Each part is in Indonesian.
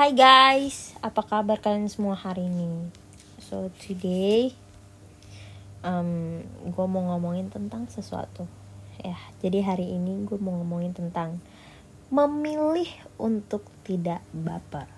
Hai guys, apa kabar kalian semua hari ini? So today, um, gue mau ngomongin tentang sesuatu. Ya, jadi hari ini gue mau ngomongin tentang memilih untuk tidak baper.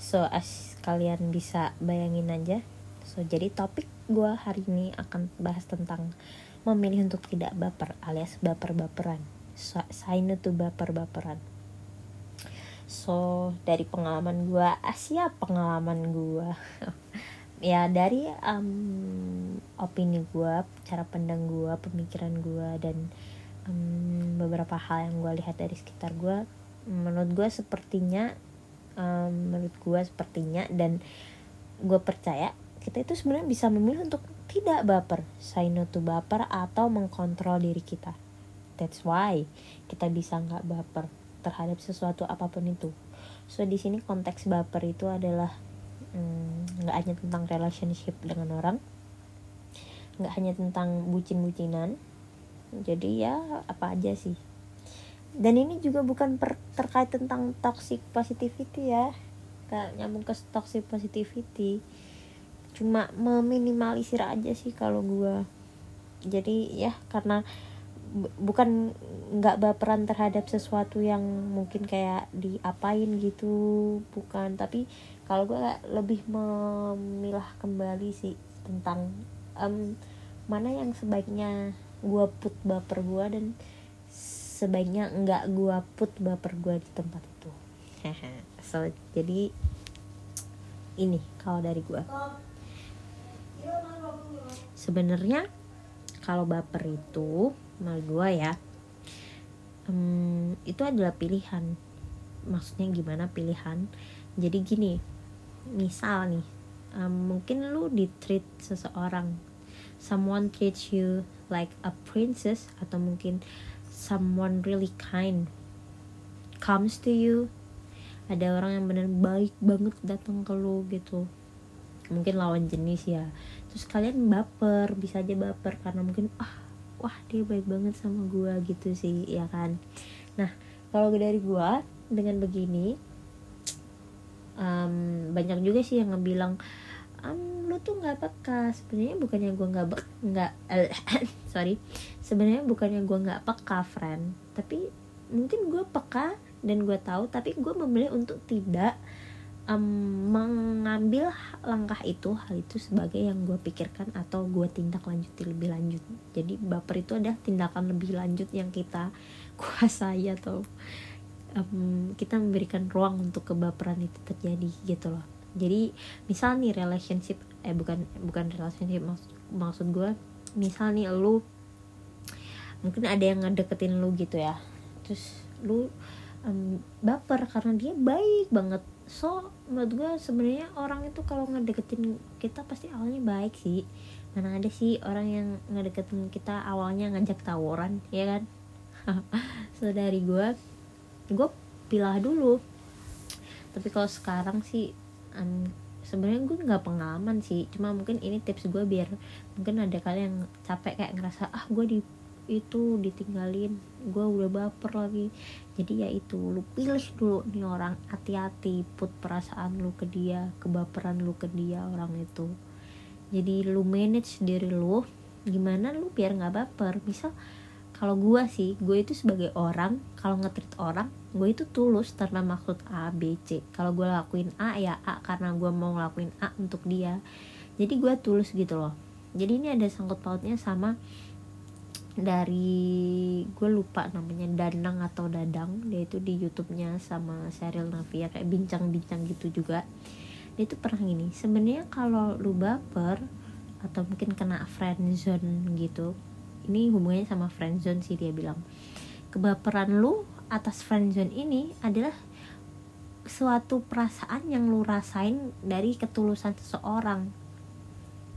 So as kalian bisa bayangin aja. So jadi topik gue hari ini akan bahas tentang memilih untuk tidak baper alias baper-baperan. So, no to baper-baperan so dari pengalaman gue asia pengalaman gue ya dari um, opini gue cara pandang gue pemikiran gue dan um, beberapa hal yang gue lihat dari sekitar gue menurut gue sepertinya um, menurut gue sepertinya dan gue percaya kita itu sebenarnya bisa memilih untuk tidak baper say no to baper atau mengkontrol diri kita. That's why kita bisa nggak baper terhadap sesuatu apa pun itu. So di sini konteks baper itu adalah mm, nggak mm, hanya tentang relationship dengan orang nggak hanya tentang bucin-bucinan. Jadi ya apa aja sih. Dan ini juga bukan per, terkait tentang toxic positivity ya. Kayak nyambung ke toxic positivity. Cuma meminimalisir aja sih kalau gue jadi ya karena bukan nggak baperan terhadap sesuatu yang mungkin kayak diapain gitu bukan. Tapi kalau gue lebih memilah kembali sih tentang um, mana yang sebaiknya gue put baper gue dan sebaiknya nggak gue put baper gue di tempat itu. So jadi ini kalau dari gue sebenarnya kalau baper itu menurut gue ya um, itu adalah pilihan. Maksudnya gimana pilihan? Jadi gini misal nih um, mungkin lu di treat seseorang. Someone treats you like a princess atau mungkin someone really kind comes to you. Ada orang yang benar baik banget datang ke lu gitu. Mungkin lawan jenis ya. Terus kalian baper bisa aja baper karena mungkin ah wah dia baik banget sama gue gitu sih ya kan? Nah kalau dari gue dengan begini um, banyak juga sih yang ngebilang um, lu tuh nggak peka. Sebenarnya bukannya gue nggak nggak sorry. Sebenarnya bukannya gue nggak peka friend. Tapi mungkin gue peka dan gue tahu tapi gue memilih untuk tidak um, mengambil langkah itu hal itu sebagai yang gue pikirkan atau gue tindak lanjuti lebih lanjut. Jadi baper itu adalah tindakan lebih lanjut yang kita kuasai atau um, kita memberikan ruang untuk kebaperan itu terjadi gitu loh. Jadi misal nih relationship eh bukan bukan relationship maksud, maksud gue misal nih lu mungkin ada yang ngedeketin lu gitu ya. Terus lu um, baper karena dia baik banget so menurut gue sebenarnya orang itu kalau ngedeketin kita pasti awalnya baik sih. Mana ada sih orang yang ngedeketin kita awalnya ngajak tawuran ya kan? So dari gue gue pilah dulu. Tapi kalau sekarang sih um, sebenarnya gue nggak pengalaman sih. Cuma mungkin ini tips gue biar mungkin ada kalian yang capek kayak ngerasa ah gue di itu ditinggalin gue udah baper lagi. Jadi ya itu lu pilih dulu nih orang hati-hati put perasaan lu ke dia kebaperan lu ke dia orang itu. Jadi lu manage diri lu gimana lu biar nggak baper. Misal kalau gue sih gue itu sebagai orang kalau ngetrit orang gue itu tulus karena maksud A B C. Kalau gue lakuin A ya A karena gue mau ngelakuin A untuk dia. Jadi gue tulus gitu loh. Jadi ini ada sangkut pautnya sama dari gue lupa namanya Danang atau Dadang. Dia itu di YouTube-nya sama Sheryl Navia kayak bincang-bincang gitu juga. Dia itu pernah gini sebenarnya kalau lu baper atau mungkin kena friendzone gitu ini hubungannya sama friendzone sih dia bilang kebaperan lu atas friendzone ini adalah suatu perasaan yang lu rasain dari ketulusan seseorang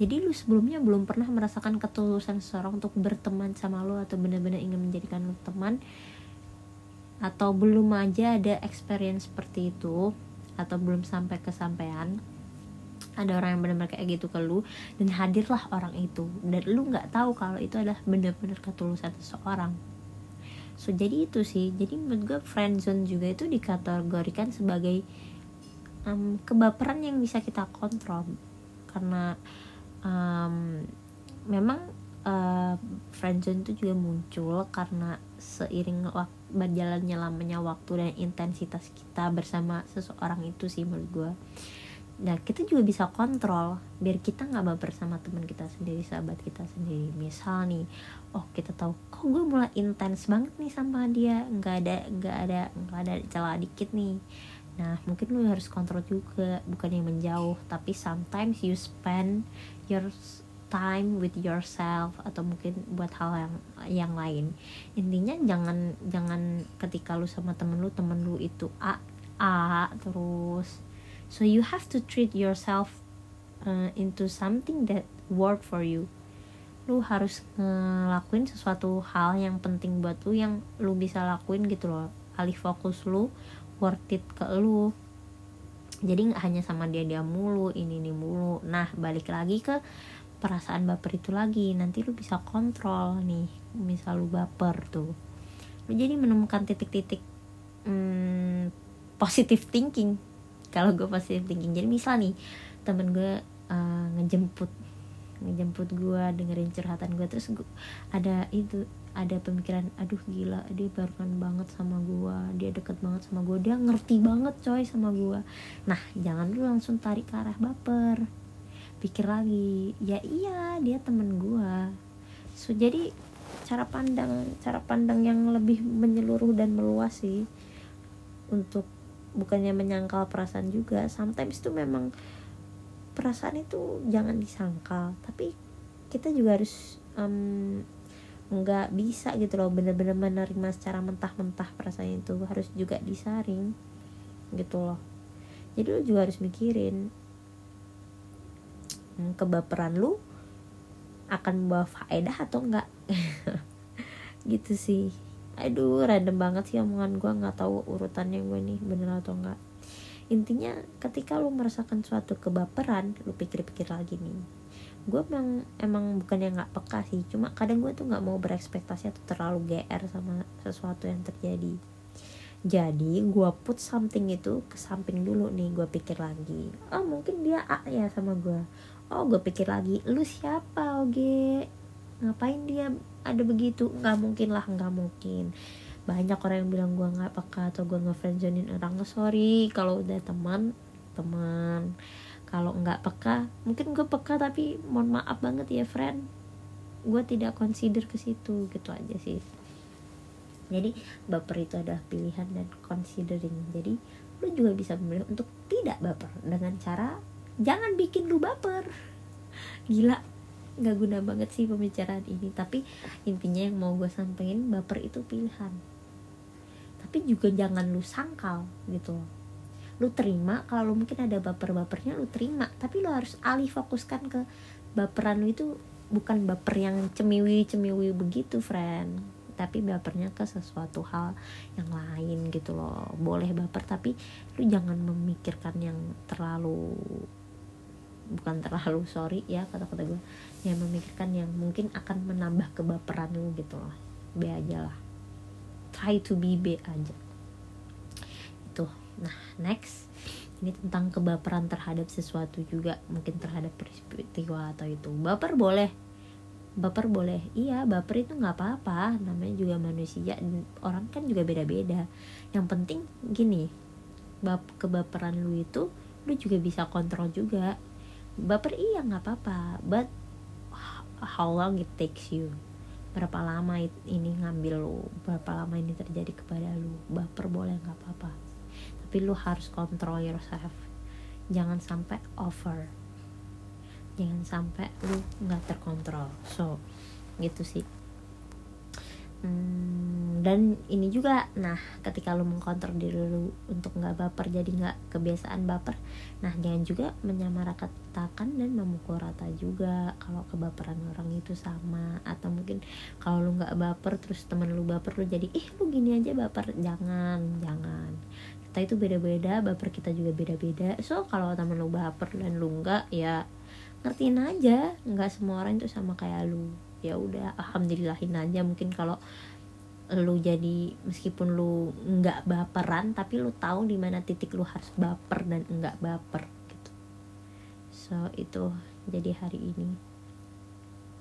jadi lu sebelumnya belum pernah merasakan ketulusan seseorang untuk berteman sama lu atau benar-benar ingin menjadikan lu teman? Atau belum aja ada experience seperti itu? Atau belum sampai kesampaian? Ada orang yang benar-benar kayak gitu ke lu dan hadirlah orang itu. Dan lu nggak tahu kalau itu adalah benar-benar ketulusan seseorang. So jadi itu sih. Jadi menurut gue friendzone juga itu dikategorikan sebagai um, kebaperan yang bisa kita kontrol. Karena um, memang uh, friendzone itu juga muncul karena seiring waktu berjalannya lamanya waktu dan intensitas kita bersama seseorang itu sih menurut gue Nah kita juga bisa kontrol biar kita nggak baper sama teman kita sendiri, sahabat kita sendiri. Misal nih, oh kita tahu kok gue mulai intens banget nih sama dia, nggak ada nggak ada nggak ada celah dikit nih. Nah mungkin lu harus kontrol juga, bukan yang menjauh, tapi sometimes you spend your time with yourself atau mungkin buat hal yang yang lain. Intinya jangan jangan ketika lu sama temen lu temen lu itu a a terus. So you have to treat yourself uh, into something that work for you. Lu harus ngelakuin sesuatu hal yang penting buat lu yang lu bisa lakuin gitu loh. Alih fokus lu worth it ke lu. Jadi nggak hanya sama dia dia mulu ini ini mulu. Nah balik lagi ke perasaan baper itu lagi. Nanti lu bisa kontrol nih misal lu baper tuh. Lu jadi menemukan titik-titik hmm, positive thinking. Kalau gue positive thinking jadi misal nih temen gue uh, ngejemput ngejemput gue dengerin curhatan gue terus gue ada itu ada pemikiran aduh gila dia barengan banget sama gue dia deket banget sama gue dia ngerti banget coy sama gue nah jangan lu langsung tarik ke arah baper. Pikir lagi ya iya dia temen gue so jadi cara pandang cara pandang yang lebih menyeluruh dan meluas sih untuk bukannya menyangkal perasaan juga sometimes itu memang perasaan itu jangan disangkal tapi kita juga harus um, nggak bisa gitu loh bener-bener menerima secara mentah-mentah perasaan itu harus juga disaring gitu loh. Jadi lo juga harus mikirin hmm, kebaperan lu akan membawa faedah atau enggak gitu sih. Aduh random banget sih omongan gue nggak tahu urutannya gue nih bener atau enggak intinya ketika lu merasakan suatu kebaperan lu pikir-pikir lagi nih gue emang emang bukan yang nggak peka sih. Cuma kadang gue tuh nggak mau berekspektasi atau terlalu gr sama sesuatu yang terjadi. Jadi gue put something itu ke samping dulu nih gue pikir lagi. Oh mungkin dia A ya sama gue oh gue pikir lagi lu siapa oge ngapain dia ada begitu? Nggak mungkin lah nggak mungkin. Banyak orang yang bilang gue nggak peka atau gue nge friendzonin orang. Sorry kalau udah teman teman kalau nggak peka mungkin gue peka tapi mohon maaf banget ya friend. Gue tidak consider ke situ gitu aja sih. Jadi baper itu adalah pilihan dan considering. Jadi lu juga bisa memilih untuk tidak baper dengan cara jangan bikin lu baper. Gila nggak guna banget sih pembicaraan ini. Tapi intinya yang mau gue sampaikan baper itu pilihan. Tapi juga jangan lu sangkal gitu lu terima kalau lu mungkin ada baper-bapernya lu terima. Tapi lu harus alih fokuskan ke baperan lu itu bukan baper yang cemiwi-cemiwi begitu friend. Tapi bapernya ke sesuatu hal yang lain gitu loh. Boleh baper tapi lu jangan memikirkan yang terlalu bukan terlalu sorry ya kata-kata gue yang memikirkan yang mungkin akan menambah kebaperan lu gitu loh. B aja lah. Try to be B aja nah next. Ini tentang kebaperan terhadap sesuatu juga mungkin terhadap peristiwa atau itu. Baper boleh. Baper boleh. Iya baper itu nggak apa-apa. Namanya juga manusia. Orang kan juga beda-beda. Yang penting gini bab kebaperan lu itu lu juga bisa kontrol juga. Baper iya nggak apa-apa. But how long it takes you? Berapa lama ini ngambil lu? Berapa lama ini terjadi kepada lu? Baper boleh nggak apa-apa tapi lu harus control yourself. Jangan sampai over. Jangan sampai lu nggak terkontrol. So gitu sih. Hmm, dan ini juga nah ketika lu mengkontrol diri lu untuk nggak baper jadi nggak kebiasaan baper nah jangan juga menyamaratakan dan memukul rata juga kalau kebaperan orang itu sama. Atau mungkin kalau lu nggak baper terus temen lu baper lu jadi ih lu gini aja baper. Jangan jangan kita itu beda-beda baper kita juga beda-beda. So kalau temen lu baper dan lu nggak ya ngertiin aja. Nggak semua orang itu sama kayak lu. Ya udah alhamdulillahin aja. Mungkin kalau lu jadi meskipun lu nggak baperan tapi lu tahu di mana titik lu harus baper dan enggak baper gitu. So itu jadi hari ini.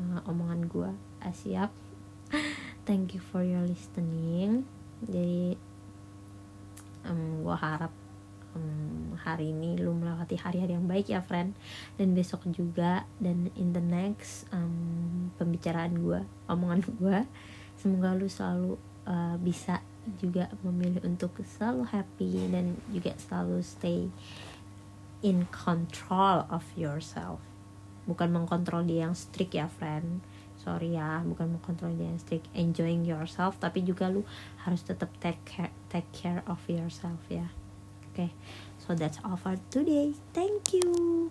Uh, omongan gua. Uh, siap. Thank you for your listening. Jadi um, gua harap um, hari ini lu melewati hari-hari yang baik ya friend. Dan besok juga dan in the next um, pembicaraan gua omongan gua semoga lu selalu uh, bisa juga memilih untuk selalu happy dan juga selalu stay in control of yourself. Bukan mengkontrol dia yang strict ya friend sorry ya bukan mengkontrol dia yang strict enjoying yourself tapi juga lu harus tetap take care take care of yourself ya oke okay. so that's all for today thank you